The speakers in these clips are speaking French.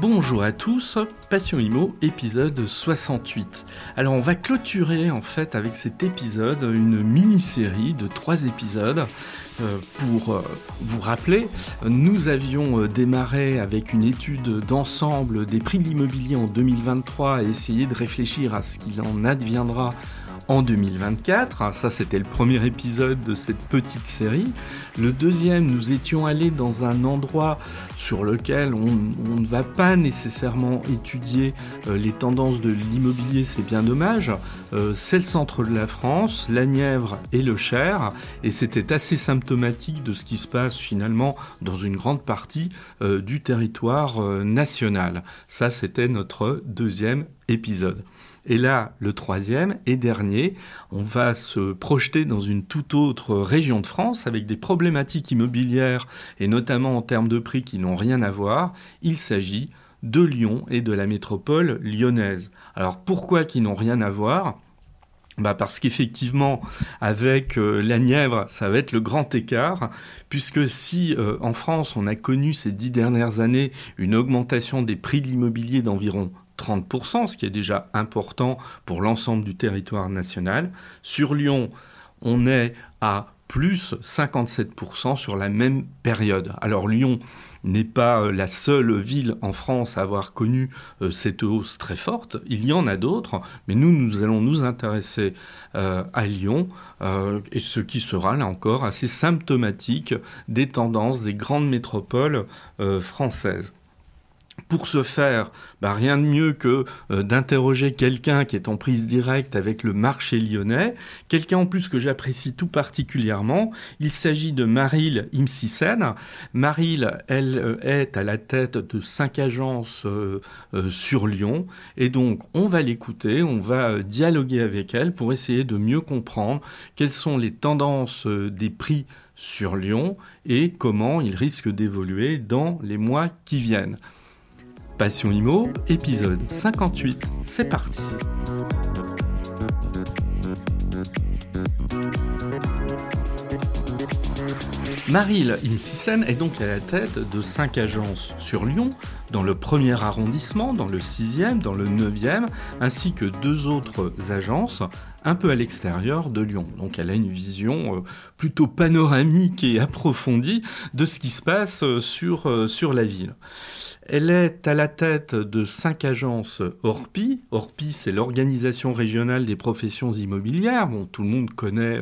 Bonjour à tous, Passion Imo, épisode 68. Alors on va clôturer en fait avec cet épisode une mini-série de trois épisodes. Euh, pour euh, vous rappeler, nous avions euh, démarré avec une étude d'ensemble des prix de l'immobilier en 2023 et essayé de réfléchir à ce qu'il en adviendra en 2024. Ça, c'était le premier épisode de cette petite série. Le deuxième, nous étions allés dans un endroit sur lequel on, ne va pas nécessairement étudier euh, les tendances de l'immobilier, c'est bien dommage. Euh, c'est le centre de la France, la Nièvre et le Cher, et c'était assez symptomatique de ce qui se passe finalement dans une grande partie euh, du territoire national. Ça, c'était notre deuxième épisode. Et là, le troisième et dernier, on va se projeter dans une toute autre région de France avec des problématiques immobilières et notamment en termes de prix qui n'ont rien à voir. Il s'agit de Lyon et de la métropole lyonnaise. Alors pourquoi qui n'ont rien à voir? Bah parce qu'effectivement, avec euh, la Nièvre, ça va être le grand écart, puisque si euh, en France on a connu ces dix dernières années une augmentation des prix de l'immobilier d'environ 30%, ce qui est déjà important pour l'ensemble du territoire national. Sur Lyon, on est à plus 57% sur la même période. Alors Lyon n'est pas euh, la seule ville en France à avoir connu euh, cette hausse très forte. Il y en a d'autres, mais nous, nous allons nous intéresser euh, à Lyon, et ce qui sera là encore assez symptomatique des tendances des grandes métropoles françaises. Pour ce faire, bah, rien de mieux que euh, d'interroger quelqu'un qui est en prise directe avec le marché lyonnais, quelqu'un en plus que j'apprécie tout particulièrement. Il s'agit de Maril Imsisen. Maril, elle euh, est à la tête de cinq agences euh, sur Lyon, et donc on va l'écouter, on va dialoguer avec elle pour essayer de mieux comprendre quelles sont les tendances des prix sur Lyon et comment ils risquent d'évoluer dans les mois qui viennent. Passion Imo, épisode 58, c'est parti. Maril Imsisen est donc à la tête de cinq agences sur Lyon, dans le premier arrondissement, dans le sixième, dans le neuvième, ainsi que deux autres agences un peu à l'extérieur de Lyon. Donc elle a une vision euh, plutôt panoramique et approfondie de ce qui se passe euh, sur, euh, sur la ville. Elle est à la tête de cinq agences ORPI. ORPI, c'est l'Organisation régionale des professions immobilières. Bon, tout le monde connaît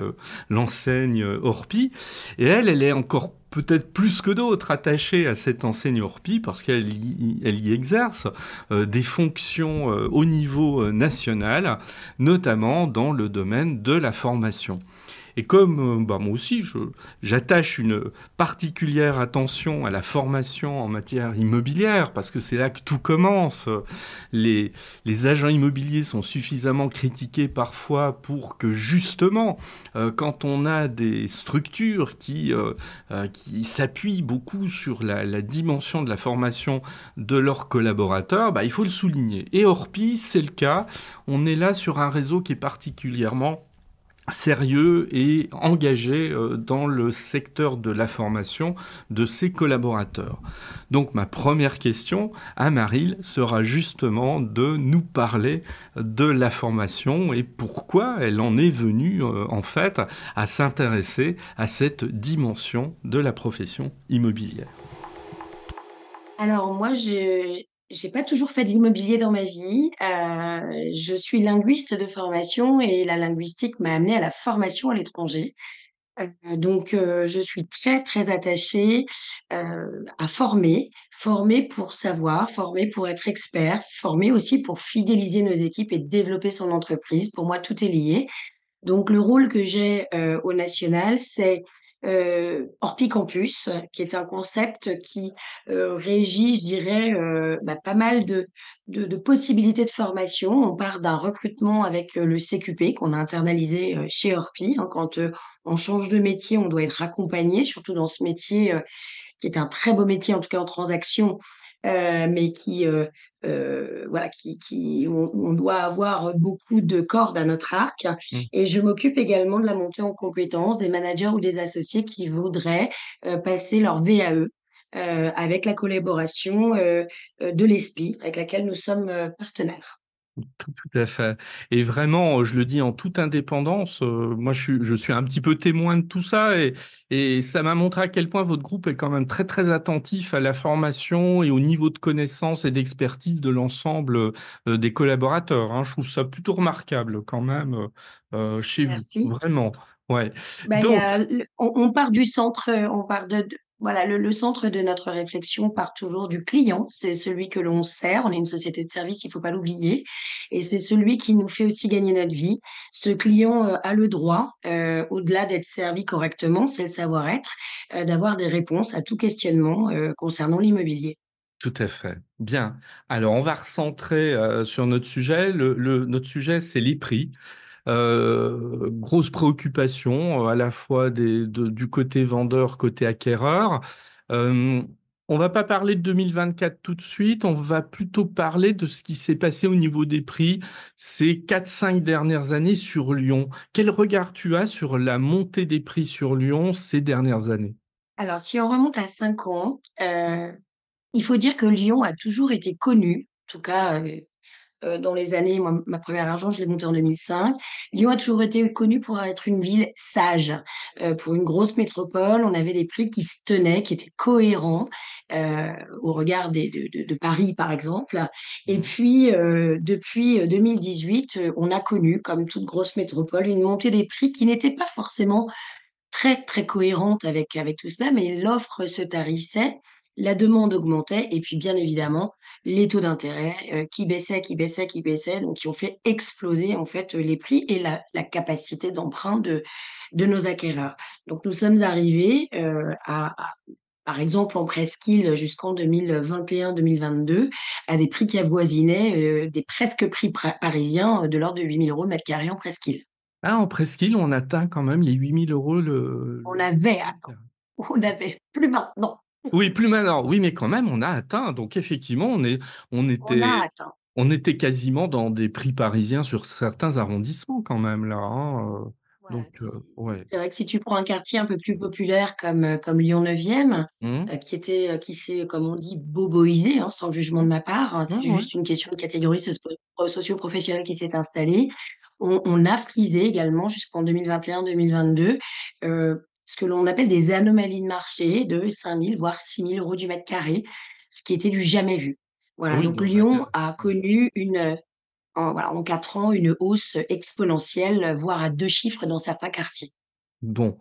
l'enseigne ORPI. Et elle, elle est encore peut-être plus que d'autres attachée à cette enseigne ORPI parce qu'elle y, exerce euh, des fonctions euh, au niveau national, notamment dans le domaine de la formation. Et comme euh, bah, moi aussi, j'attache une particulière attention à la formation en matière immobilière, parce que c'est là que tout commence. Les, agents immobiliers sont suffisamment critiqués parfois pour que justement, euh, quand on a des structures qui, euh, qui s'appuient beaucoup sur la, la, dimension de la formation de leurs collaborateurs, bah, il faut le souligner. Et Orpi, c'est le cas. On est là sur un réseau qui est particulièrement sérieux et engagé euh, dans le secteur de la formation de ses collaborateurs. Donc ma première question à Maril sera justement de nous parler de la formation et pourquoi elle en est venue euh, en fait à s'intéresser à cette dimension de la profession immobilière. Alors moi, j'ai j'ai pas toujours fait de l'immobilier dans ma vie. Euh, je suis linguiste de formation et la linguistique m'a amenée à la formation à l'étranger. Euh, donc, euh, je suis très, très attachée à former, former pour savoir, former pour être expert, former aussi pour fidéliser nos équipes et développer son entreprise. Pour moi, tout est lié. Donc, le rôle que j'ai au national, c'est euh, Orpi Campus, qui est un concept qui euh, régit, je dirais, euh, bah, pas mal de, possibilités de formation. On part d'un recrutement avec euh, le CQP qu'on a internalisé euh, chez Orpi. Hein, quand on change de métier, on doit être accompagné, surtout dans ce métier qui est un très beau métier, en tout cas en transaction, euh, mais qui, euh, euh, voilà, qui, qui on, on, doit avoir beaucoup de cordes à notre arc. Mmh. Et je m'occupe également de la montée en compétences des managers ou des associés qui voudraient passer leur VAE. heu, avec la collaboration, de l'ESPI avec laquelle nous sommes, partenaires. Tout tout à fait et vraiment, je le dis en toute indépendance, moi je suis je suis un petit peu témoin de tout ça et et ça m'a montré à quel point votre groupe est quand même très, très attentif à la formation et au niveau de connaissance et d'expertise de l'ensemble, des collaborateurs, hein. Je trouve ça plutôt remarquable quand même, chez vous, Merci. vraiment. Ouais, Bah, donc a on on part du centre, on part de voilà, le centre de notre réflexion part toujours du client. C'est celui que l'on sert. On est une société de service, il faut pas l'oublier et c'est celui qui nous fait aussi gagner notre vie. Ce client, heu, a le droit, heu, au-delà d'être servi correctement, c'est le savoir-être, heu, d'avoir des réponses à tout questionnement, concernant l'immobilier. Tout à fait. Bien. Alors on va recentrer, sur notre sujet. Notre sujet, c'est les prix. Heu, grosse préoccupation, à la fois des de du côté vendeur, côté acquéreur. Hem, on va pas parler de 2024 tout de suite, on va plutôt parler de ce qui s'est passé au niveau des prix ces 4-5 dernières années sur Lyon. Quel regard tu as sur la montée des prix sur Lyon ces dernières années? Alors si on remonte à 5 ans, heu, il faut dire que Lyon a toujours été connu, en tout cas, heu, dans les années moi, ma 1re agence, je l'ai montée en 2005. Lyon a toujours été connu pour être une ville sage. Heu, pour une grosse métropole, on avait des prix qui se tenaient, qui étaient cohérents, heu, au regard des de de de Paris, par exemple et Mmh. puis, depuis, heu, 2018, heu, on a connu, comme toute grosse métropole, une montée des prix qui n'était pas forcément très, très cohérente avec avec tout cela, mais l'offre se tarissait, la demande augmentait et puis, bien évidemment, les taux d'intérêt, heu, qui baissaient, qui baissaient, qui baissaient, donc qui ont fait exploser, en fait, les prix et la la capacité d'emprunt de de nos acquéreurs. Donc nous sommes arrivés, à à par exemple, en presqu'île jusqu'en 2021-2022, à des prix qui avoisinaient, heu, des presque prix parisiens de l'ordre de 8 000 € le mètre carré en presqu'île. Ah, en presqu'île, on atteint quand même les 8 000 € le On avait on avait, plus maintenant. Oui, plus maintenant. Oui, mais quand même, on a atteint. Donc effectivement, on est on On a était atteint. on était quasiment dans des prix parisiens sur certains arrondissements quand même là, hein, Voilà, donc ouais. c'est vrai que si tu prends un quartier un peu plus populaire comme, comme Lyon 9e, Mmh. qui était, qui s'est, comme on dit, boboisé, hein, sans jugement de ma part, hein, c'est Mmh, ouais. juste une question de catégorie socio-professionnelle qui s'est installée. On on a frisé également jusqu'en 2021-2022, heu, ce que l'on appelle des anomalies de marché de 5 000 voire 6 000 € du mètre carré, ce qui était du jamais vu. Voilà, Oui, donc Lyon a connu une, en voilà, en 4 ans, une hausse exponentielle, voire à 2 chiffres dans certains quartiers. Bon,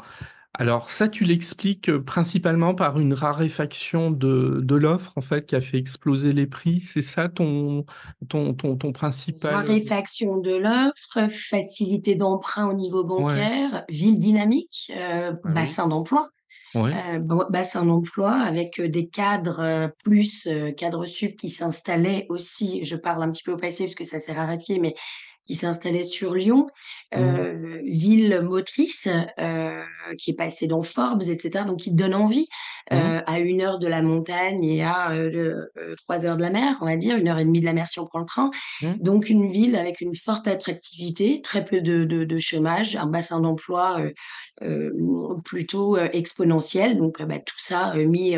alors ça, tu l'expliques, heu, principalement par une raréfaction de de l'offre, en fait, qui a fait exploser les prix? C'est ça ton ton ton ton principal, Raréfaction de l'offre, facilité d'emprunt au niveau Ouais. bancaire, ville dynamique, heu, Ah oui. bassin d'emploi, Ouais. bo bassin d'emploi avec, des cadres, plus, cadres sup qui s'installaient aussi, je parle un petit peu au passé parce que ça s'est raréfié, mais qui s'installaient sur Lyon. Mmh. Heu, ville motrice, heu, qui est passée dans Forbes et cetera, donc qui donne envie, Mmh. heu, à 1 heure de la montagne et à, 3 heures de la mer, on va dire, 1 heure et demie de la mer si on prend le train. Mmh. Donc une ville avec une forte attractivité, très peu de de de chômage, un bassin d'emploi, plutôt, exponentiel, donc bah, tout ça, mis,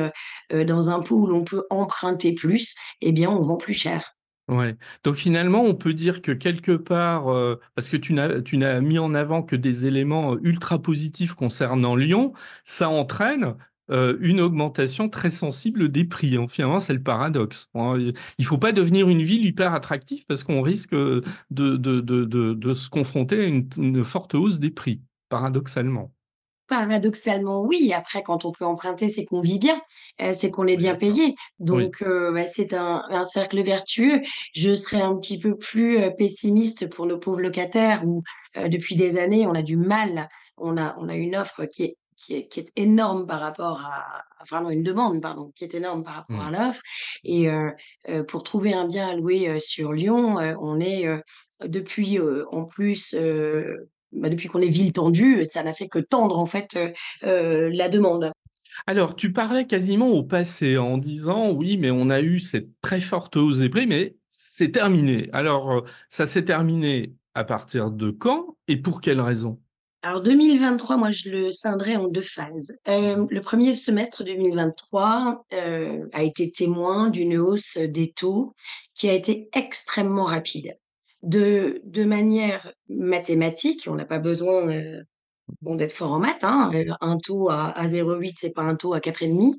dans un pot où l'on peut emprunter plus et bien, on vend plus cher. Donc finalement, on peut dire que quelque part, heu, parce que tu n'as mis en avant que des éléments, heu, ultra positifs concernant Lyon, ça entraîne, heu, une augmentation très sensible des prix, hein. Finalement, c'est le paradoxe. Bon, il il faut pas devenir une ville hyper attractive parce qu'on risque, de se confronter à une forte hausse des prix, paradoxalement. Paradoxalement, oui. Après, quand on peut emprunter, c'est qu'on vit bien, heu, c'est qu'on est bien payé. Oui. Donc heu, bah, c'est un un cercle vertueux. Je serais un petit peu plus, heu, pessimiste pour nos pauvres locataires où, depuis des années, on a du mal. On a on a une offre qui est qui est qui est énorme par rapport à non, une demande, pardon, qui est énorme par rapport à Mmh. l'offre et pour trouver un bien à louer, sur Lyon, on est, depuis, en plus, bah, depuis qu'on est ville tendue, ça n'a fait que tendre en fait, heu heu, la demande. Alors, tu parlais quasiment au passé en disant: «Oui, mais on a eu cette très forte hausse des prix, mais c'est terminé». Alors, heu, ça s'est terminé à partir de quand et pour quelles raisons? Alors 2023, moi je le scinderais en 2 phases. Hem, le 1er semestre 2023, heu, a été témoin d'une hausse des taux qui a été extrêmement rapide. De de manière mathématique, on n'a pas besoin, heu, bon d'être fort en maths, hein, heu, un taux à à 0,8 c'est pas un taux à 4,5.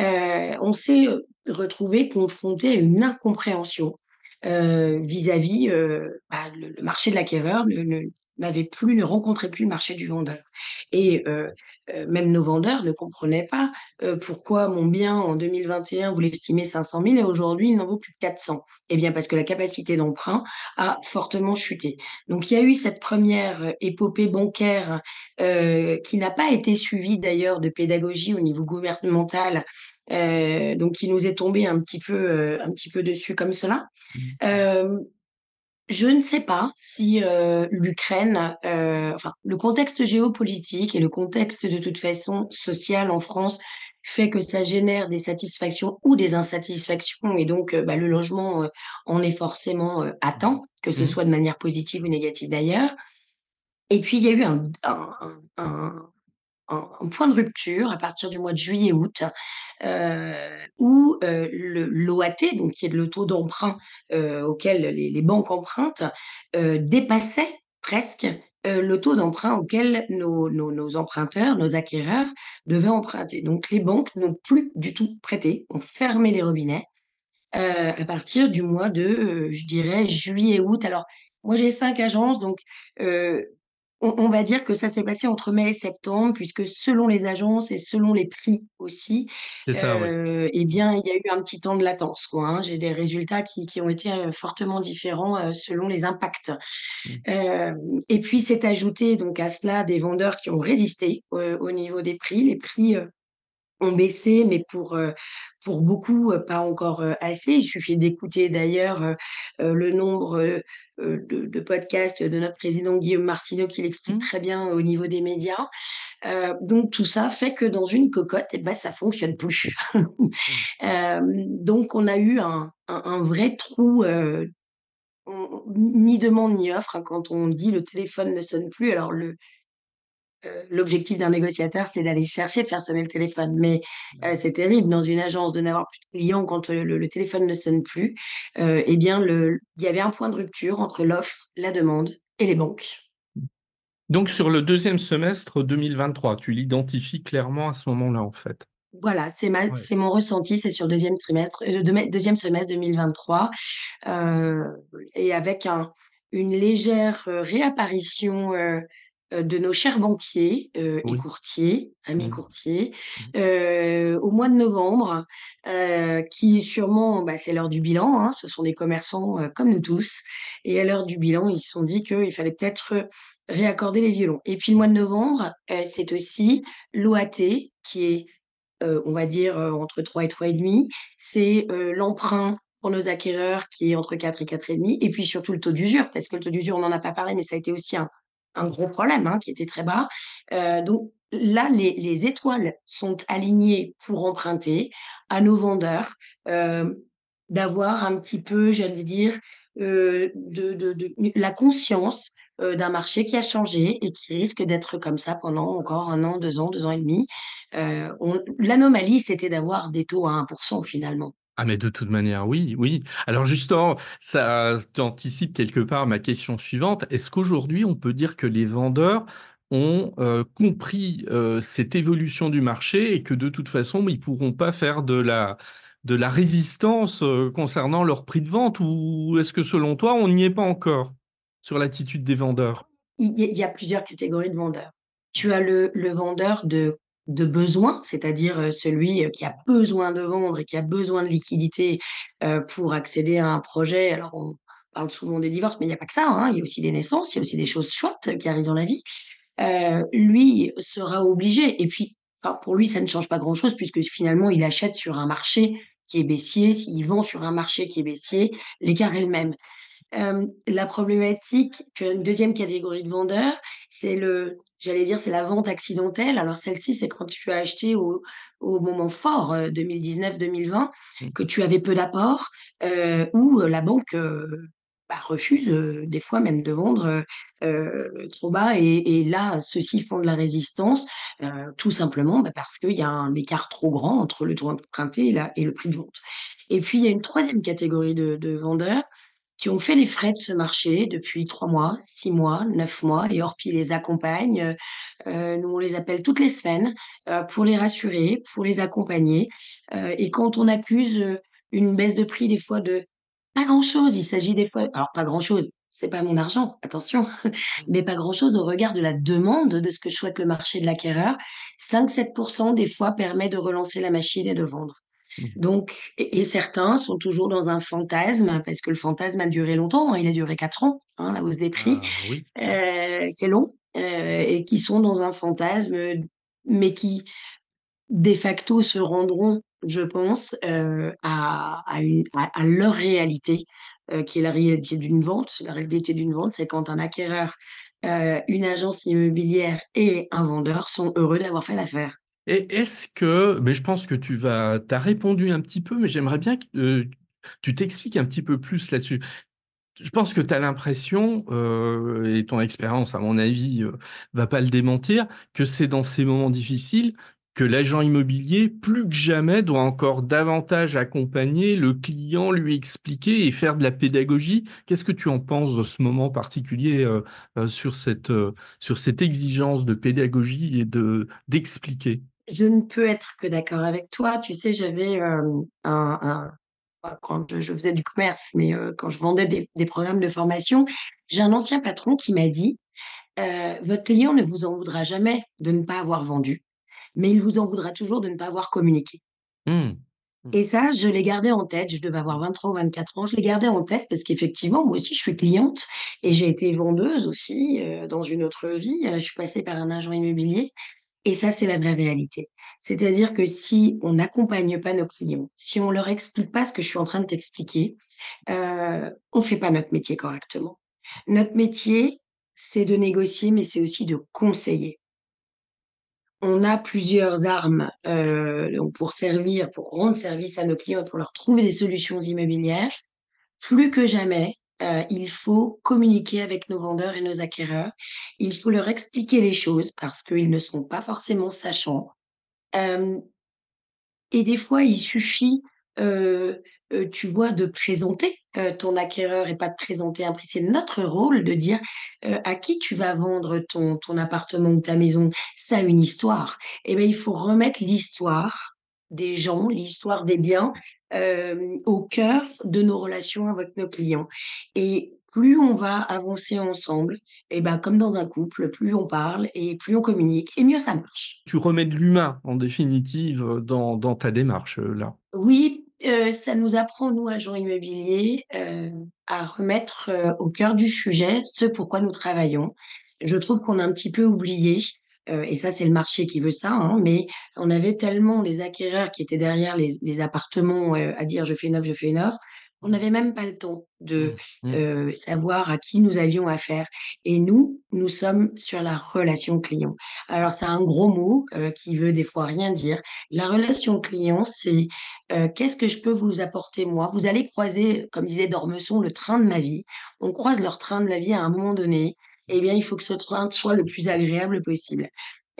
Heu, on s'est, heu, retrouvés confrontés à une incompréhension, vis-à-vis, heu, bah, le le marché de l'acquéreur ne ne n'avait plus ne rencontrait plus le marché du vendeur et heu heu, même nos vendeurs ne comprenaient pas, heu, pourquoi mon bien en 2021, vous l'estimez 500 000 et aujourd'hui il n'en vaut plus que 400. Eh bien parce que la capacité d'emprunt a fortement chuté. Donc il y a eu cette 1re épopée bancaire, qui n'a pas été suivie d'ailleurs de pédagogie au niveau gouvernemental, donc qui nous est tombée un petit peu, heu, un petit peu dessus comme cela. Je ne sais pas si, heu, l'Ukraine, heu, enfin le contexte géopolitique et le contexte de toute façon social en France fait que ça génère des satisfactions ou des insatisfactions et donc heu, bah, le logement, heu, en est forcément, heu, atteint, que ce Mmh. soit de manière positive ou négative d'ailleurs. Et puis il y a eu un un un point de rupture à partir du mois de juillet-août, heu, où, le l'OAT, donc qui est le taux d'emprunt, heu, auquel les banques empruntent, heu, dépassait presque, le taux d'emprunt auquel nos nos emprunteurs, nos acquéreurs devaient emprunter. Donc les banques n'ont plus du tout prêté, ont fermé les robinets, à partir du mois de, je dirais juillet-août. Alors moi j'ai 5 agences donc on on va dire que ça s'est passé entre mai et septembre puisque selon les agences et selon les prix aussi, C'est oui. heu et bien il y a eu un petit temps de latence quoi, hein. J'ai des résultats qui qui ont été, heu, fortement différents, heu, selon les impacts. Mmh. Et puis s'est ajouté donc à cela des vendeurs qui ont résisté, au niveau des prix. Les prix, ont baissé mais pour, heu, pour beaucoup, heu, pas encore, heu, assez. Il suffit d'écouter d'ailleurs, le nombre, de de podcasts de notre président Guillaume Martineau qui l'explique Mmh. très bien au niveau des médias. Donc tout ça fait que dans une cocotte et bah, ça fonctionne plus. Mmh. Donc on a eu un un un vrai trou, on ni demande ni offre, hein, quand on dit: «Le téléphone ne sonne plus», alors le heu, l'objectif d'un négociateur, c'est d'aller chercher, de faire sonner le téléphone. Mais heu, c'est terrible dans une agence de n'avoir plus de clients quand, heu, le le téléphone ne sonne plus. Heu et bien le il y avait un point de rupture entre l'offre, la demande et les banques. Mmh. Donc sur le 2e semestre 2023, tu l'identifies clairement à ce moment-là, en fait? Voilà, c'est Ouais. c'est mon ressenti, c'est sur le 2e trimestre, heu, de mai 2e semestre 2023, heu et avec un une légère, réapparition, de nos chers banquiers, heu et courtiers, amis Mmh. courtiers, Mmh. heu, au mois de novembre, heu, qui sûrement, bah, c'est l'heure du bilan, hein, ce sont des commerçants, comme nous tous et à l'heure du bilan, ils se sont dit qu'il fallait peut-être, réaccorder les violons et puis le mois de novembre, c'est aussi l'OAT qui est, on va dire, entre 3 et 3,5. C'est, l'emprunt pour nos acquéreurs qui est entre 4 et 4,5 et puis surtout le taux d'usure, parce que le taux d'usure, on n'en a pas parlé, mais ça a été aussi un un gros problème, hein, qui était très bas. Heu, donc là, les les étoiles sont alignées pour emprunter à nos vendeurs, hem, d'avoir un petit peu, j'allais dire, heu, de de la conscience, d'un marché qui a changé et qui risque d'être comme ça pendant encore 1 an, 2 ans, 2 ans et demi. L'anomalie, c'était d'avoir des taux à 1 % finalement. Ah mais de toute manière, oui, oui. Alors justement, ça tu anticipes quelque part ma question suivante. Est-ce qu'aujourd'hui, on peut dire que les vendeurs ont, heu, compris, heu, cette évolution du marché et que de toute façon, ils pourront pas faire de la de la résistance, heu, concernant leur prix de vente? Ou est-ce que selon toi, on n'y est pas encore, sur l'attitude des vendeurs? Il y a plusieurs catégories de vendeurs. Tu as le le vendeur de de besoin, c'est-à-dire, heu, celui, heu, qui a besoin de vendre et qui a besoin de liquidité, heu, pour accéder à un projet. Alors on parle souvent des divorces, mais il y a pas que ça, hein, il y a aussi des naissances, il y a aussi des choses chouettes qui arrivent dans la vie. Lui sera obligé et puis, pour lui, ça ne change pas grand-chose puisque finalement il achète sur un marché qui est baissier. S'il vend sur un marché qui est baissier, l'écart est le même. La problématique, une 2e catégorie de vendeurs, c'est le j'allais dire, c'est la vente accidentelle. Alors celle-ci, c'est quand tu as acheté au au moment fort, heu, 2019-2020, Mmh. que tu avais peu d'apport, heu, où, heu, la banque, heu bah, refusent, heu, des fois même de vendre, trop bas et et là, ceux-ci font de la résistance, tout simplement, bah, parce qu'il y a un écart trop grand entre le taux emprunté et la et le prix de vente. Et puis il y a une troisième catégorie de de vendeurs qui ont fait les frais de ce marché depuis 3 mois, 6 mois, 9 mois et Orpi les accompagne, heu, nous on les appelle toutes les semaines, heu, pour les rassurer, pour les accompagner, heu et quand on accuse, une baisse de prix des fois de pas grand-chose, il s'agit des fois alors pas grand-chose, c'est pas mon argent, attention, mais pas grand-chose au regard de la demande de ce que souhaite le marché de l'acquéreur. 5-7% des fois permet de relancer la machine et de vendre. Mmh. Donc et et certains sont toujours dans un fantasme, parce que le fantasme a duré longtemps, hein, il a duré 4 ans, hein, la hausse des prix. Ah oui. Heu, c'est long, heu et qui sont dans un fantasme, mais qui de facto se rendront, je pense, heu, à à une à à leur réalité, qui est la réalité d'une vente. La réalité d'une vente, c'est quand un acquéreur, une agence immobilière et un vendeur sont heureux d'avoir fait l'affaire. Et est-ce que mais je pense que tu vas as répondu un petit peu, mais j'aimerais bien que, heu, tu t'expliques un petit peu plus là-dessus. Je pense que tu as l'impression, heu et ton expérience, à mon avis, heu, va pas le démentir, que c'est dans ces moments difficiles que l'agent immobilier, plus que jamais, doit encore davantage accompagner le client, lui expliquer et faire de la pédagogie. Qu'est-ce que tu en penses de ce moment particulier, heu, sur cette, exigence de pédagogie et de d'expliquer? Je ne peux être que d'accord avec toi. Tu sais, j'avais, un un quand je je faisais du commerce, mais quand je vendais des des programmes de formation, j'ai un ancien patron qui m'a dit: «Heu, votre client ne vous en voudra jamais de ne pas avoir vendu, mais il vous en voudra toujours de ne pas avoir communiqué» Mmh. Mmh. et ça, je l'ai gardé en tête. Je devais avoir 23 ou 24 ans. Je l'ai gardé en tête parce qu'effectivement, moi aussi, je suis cliente et j'ai été vendeuse aussi, dans une autre vie. Je suis passée par un agent immobilier et ça, c'est la vraie réalité. C'est-à-dire que si on n'accompagne pas nos clients, si on leur explique pas ce que je suis en train de t'expliquer, heu, on fait pas notre métier correctement. Notre métier, c'est de négocier, mais c'est aussi de conseiller. On a plusieurs armes, donc pour servir, pour rendre service à nos clients pour leur trouver des solutions immobilières. Plus que jamais, heu, il faut communiquer avec nos vendeurs et nos acquéreurs. Il faut leur expliquer les choses parce qu'ils ne sont pas forcément sachants. Hem et des fois, il suffit, heu, tu vois, de présenter, ton acquéreur et pas de présenter un prix. C'est notre rôle de dire, à qui tu vas vendre ton ton appartement ou ta maison. Ça a une histoire et ben, il faut remettre l'histoire des gens, l'histoire des biens, hem, au cœur de nos relations avec nos clients et plus on va avancer ensemble et ben, comme dans un couple, plus on parle et plus on communique et mieux ça marche. Tu remets de l'humain, en définitive, dans dans ta démarche, heu, là? Oui, heu, ça nous apprend, nous, agents immobiliers, à remettre, au cœur du sujet ce pourquoi nous travaillons. Je trouve qu'on a un petit peu oublié, heu, et ça, c'est le marché qui veut ça, hein, mais on avait tellement les acquéreurs qui étaient derrière les les appartements, heu, à dire: «Je fais une offre, je fais une offre». On n'avait même pas le temps de, Mmh. Mmh. heu, savoir à qui nous avions affaire et nous, nous sommes sur la relation client. Alors c'est un gros mot, qui veut des fois rien dire. La relation client, c'est qu'est-ce que je peux vous apporter moi? Vous allez croiser, comme disait Dormesson, le train de ma vie. On croise leur train de la vie à un moment donné, eh bien, il faut que ce train soit le plus agréable possible.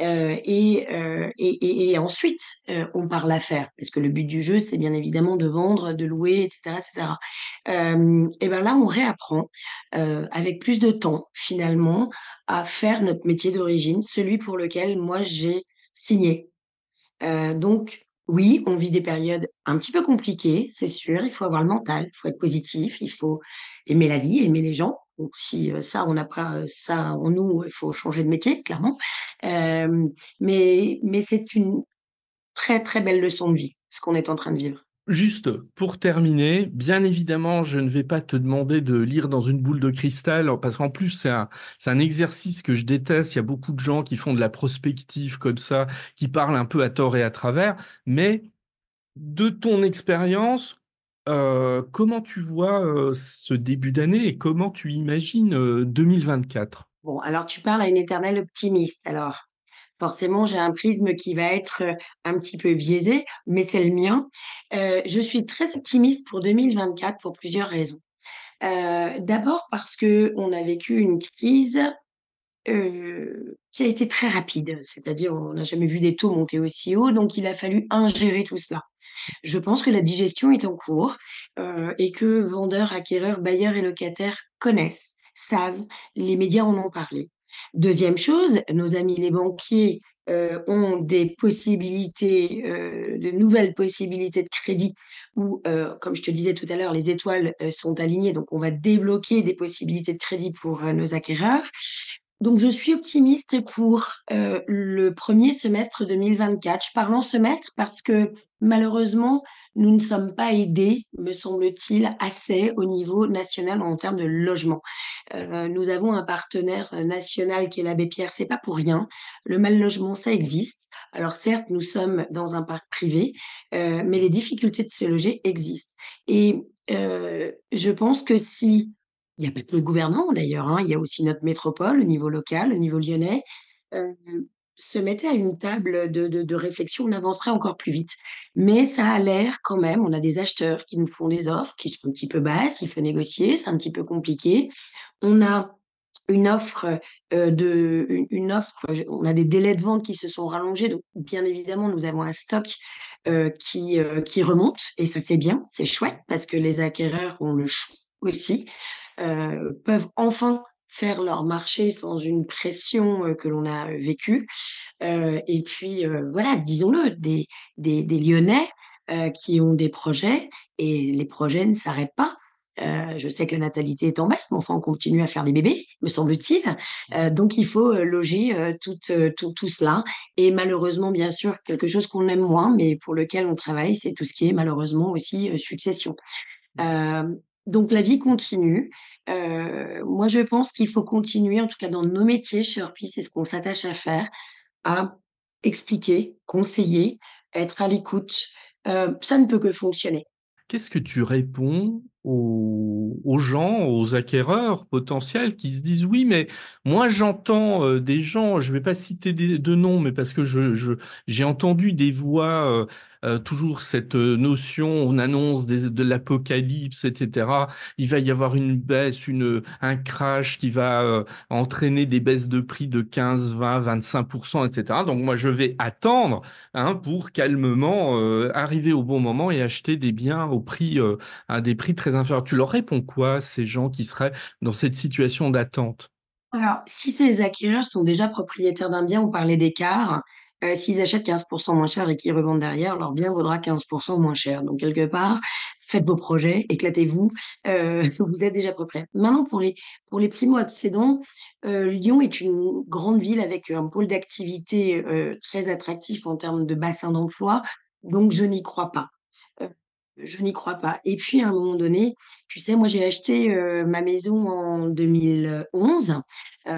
Heu et heu et ensuite, heu, on parle affaires, parce que le but du jeu, c'est bien évidemment de vendre, de louer et cetera et ben là, on réapprend, avec plus de temps, finalement, à faire notre métier d'origine, celui pour lequel moi j'ai signé. Donc oui, on vit des périodes un petit peu compliquées, c'est sûr, il faut avoir le mental, il faut être positif, il faut aimer la vie, aimer les gens. Donc si, ça on n'a pas, ça en nous, il faut changer de métier clairement. Mais mais c'est une très, très belle leçon de vie, ce qu'on est en train de vivre. Juste pour terminer, bien évidemment, je ne vais pas te demander de lire dans une boule de cristal, parce qu'en plus, c'est un, c'est un exercice que je déteste. Il y a beaucoup de gens qui font de la prospective comme ça, qui parlent un peu à tort et à travers. Mais de ton expérience, euh, comment tu vois euh, ce début d'année et comment tu imagines euh, 2024? Bon, alors tu parles à une éternelle optimiste. Alors, forcément, j'ai un prisme qui va être, un petit peu biaisé, mais c'est le mien. Je suis très optimiste pour 2024 pour plusieurs raisons. D'abord parce qu'on a vécu une crise, qui a été très rapide. C'est-à-dire, on n'a jamais vu des taux monter aussi haut, donc il a fallu ingérer tout cela. Je pense que la digestion est en cours, heu et que vendeurs, acquéreurs, bailleurs et locataires connaissent, savent, les médias en ont parlé. Deuxième chose, nos amis les banquiers, heu, ont des possibilités, heu, de nouvelles possibilités de crédit où, comme je te disais tout à l'heure, les étoiles, sont alignées, donc on va débloquer des possibilités de crédit pour, nos acquéreurs. Donc je suis optimiste pour, heu, le 1er semestre 2024. Je parle en semestre parce que malheureusement, nous ne sommes pas aidés, me semble-t-il, assez au niveau national en termes de logement. Heu, nous avons un partenaire, national qui est l'abbé Pierre, c'est pas pour rien. Le mal-logement, ça existe. Alors certes, nous sommes dans un parc privé, heu, mais les difficultés de se loger existent et heu, je pense que si il y a pas que le gouvernement d'ailleurs, hein, il y a aussi notre métropole au niveau local, au niveau lyonnais, se mettait à une table de réflexion, on avancerait encore plus vite. Mais ça a l'air quand même on a des acheteurs qui nous font des offres qui sont un petit peu basses, il faut négocier, c'est un petit peu compliqué. On a une offre, heu, de une offre, on a des délais de vente qui se sont rallongés, donc bien évidemment, nous avons un stock, heu, qui, heu, qui remonte et ça, c'est bien, c'est chouette parce que les acquéreurs ont le choix aussi, heu, peuvent enfin faire leur marché sans une pression, heu, que l'on a, heu, vécue. Et puis, voilà, disons-le, des des des Lyonnais, qui ont des projets et les projets ne s'arrêtent pas. Heu, je sais que la natalité est en baisse, mais enfin, on continue à faire des bébés, me semble-t-il. Heu, donc il faut, heu, loger, heu, tout tout cela et malheureusement, bien sûr, quelque chose qu'on aime moins, mais pour lequel on travaille, c'est tout ce qui est malheureusement aussi, succession. Donc la vie continue. Heu, moi, je pense qu'il faut continuer, en tout cas dans nos métiers chez Orpi, c'est ce qu'on s'attache à faire, à expliquer, conseiller, être à l'écoute. Heu, ça ne peut que fonctionner. Qu'est-ce que tu réponds aux gens, aux acquéreurs potentiels qui se disent: «Oui, mais moi j'entends, heu, des gens», je vais pas citer de noms, mais parce que je je j'ai entendu des voix, heu heu, toujours cette, notion, on annonce de l'apocalypse et cetera. Il va y avoir une baisse, une, un crash qui va, entraîner des baisses de prix de 15-20-25 et cetera. Donc moi je vais attendre, hein, pour calmement, arriver au bon moment et acheter des biens au prix, à des prix très inférieurs. Tu leur réponds quoi, ces gens qui seraient dans cette situation d'attente? Alors, si ces acquéreurs sont déjà propriétaires d'un bien, on parlait d'écart, heu, s'ils achètent 15% moins cher et qu'ils revendent derrière, leur bien vaudra 15% moins cher. Donc quelque part, faites vos projets, éclatez-vous, heu, vous êtes déjà propriétaire. Maintenant pour les pour les primo-accédants, heu, Lyon est une grande ville avec un pôle d'activité, très attractif en termes de bassin d'emploi, donc je n'y crois pas. Je n'y crois pas et puis à un moment donné, tu sais, moi j'ai acheté, heu, ma maison en 2011. Heu,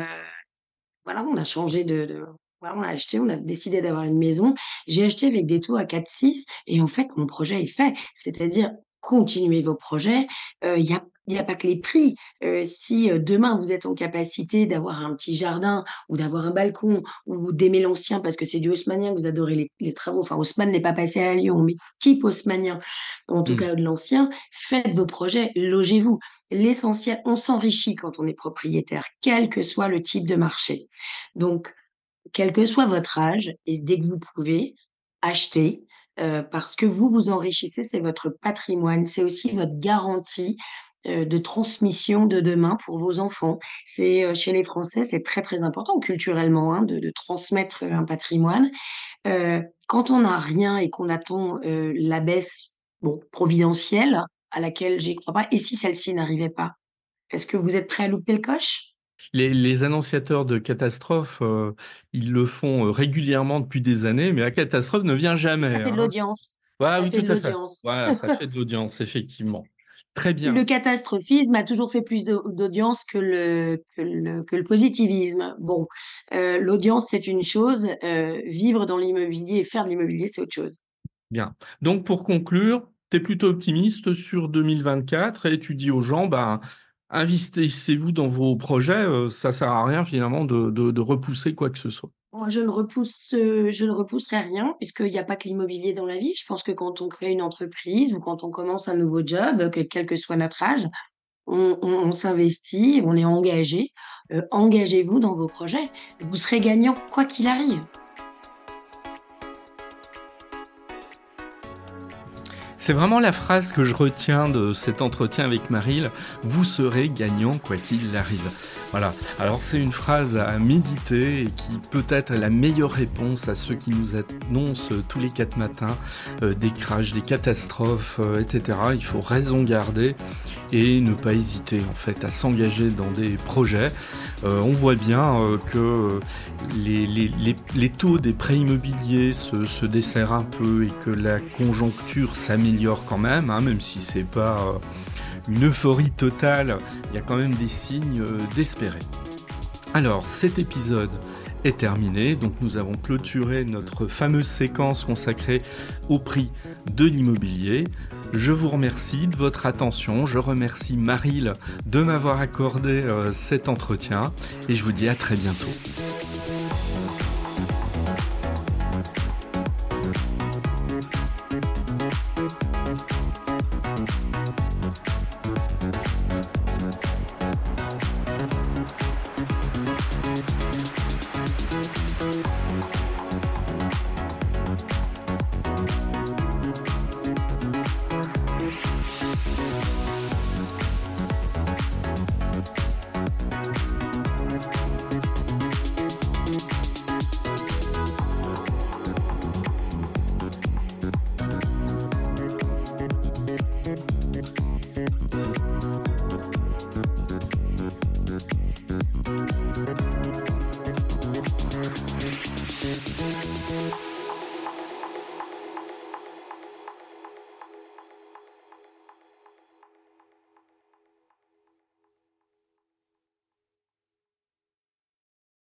voilà, on a changé de voilà, on a acheté, on a décidé d'avoir une maison. J'ai acheté avec des taux à 4-6 et en fait, mon projet est fait. C'est-à-dire, continuez vos projets, heu, il y a il y a pas que les prix. Heu, si, heu, demain vous êtes en capacité d'avoir un petit jardin ou d'avoir un balcon ou d'aimer l'ancien parce que c'est du haussmannien, que vous adorez les les travaux, enfin Haussmann n'est pas passé à Lyon, mais type haussmannien, en tout Mmh. cas de l'ancien, faites vos projets, logez-vous. L'essentiel on s'enrichit quand on est propriétaire, quel que soit le type de marché. Donc, quel que soit votre âge et dès que vous pouvez, achetez, heu, parce que vous vous enrichissez, c'est votre patrimoine, c'est aussi votre garantie, de transmission de demain pour vos enfants. C'est, heu, chez les Français, c'est très, très important culturellement, hein, de de transmettre, un patrimoine. Heu, quand on n'a rien et qu'on attend, la baisse, bon, providentielle, à laquelle j'y crois pas et si celle-ci n'arrivait pas? Est-ce que vous êtes prêts à louper le coche? Les les annonciateurs de catastrophes, ils le font, régulièrement depuis des années, mais la catastrophe ne vient Ça jamais, fait de hein. l'audience, Ah ça oui, fait tout de à fait. ça fait de l'audience, effectivement. Très Le catastrophisme a toujours fait plus d'au d'audience que le que le que le positivisme. Bon, heu, l'audience, c'est une chose, heu, vivre dans l'immobilier et faire de l'immobilier, c'est autre chose. Bien. Donc pour conclure, tu es plutôt optimiste sur 2024 et tu dis aux gens, ben, investissez-vous dans vos projets, heu, ça sert à rien finalement de de de repousser quoi que ce soit. Je ne repousse, heu, je ne repousserai rien puisqu'il y a pas que l'immobilier dans la vie. Je pense que quand on crée une entreprise ou quand on commence un nouveau job, que quel que soit notre âge, on, s'investit, on est engagé. Euh, engagez-vous dans vos projets. Vous serez gagnant quoi qu'il arrive. C'est vraiment la phrase que je retiens de cet entretien avec Maril. Vous serez gagnant quoi qu'il arrive. Voilà. Alors c'est une phrase à méditer et qui peut être la meilleure réponse à ceux qui nous annoncent tous les quatre matins euh, des crashs, des catastrophes, euh, etc. Il faut raison garder et ne pas hésiter en fait à s'engager dans des projets. Euh, on voit bien que les, taux des prêts immobiliers se, se desserrent un peu et que la conjoncture s'améliore quand même, hein, même si c'est pas euh, une euphorie totale, il y a quand même des signes euh, d'espérer. Alors, cet épisode est terminé, donc nous avons clôturé notre fameuse séquence consacrée au prix de l'immobilier. Je vous remercie de votre attention, je remercie Maril de m'avoir accordé euh, cet entretien et je vous dis à très bientôt. Mm-hmm.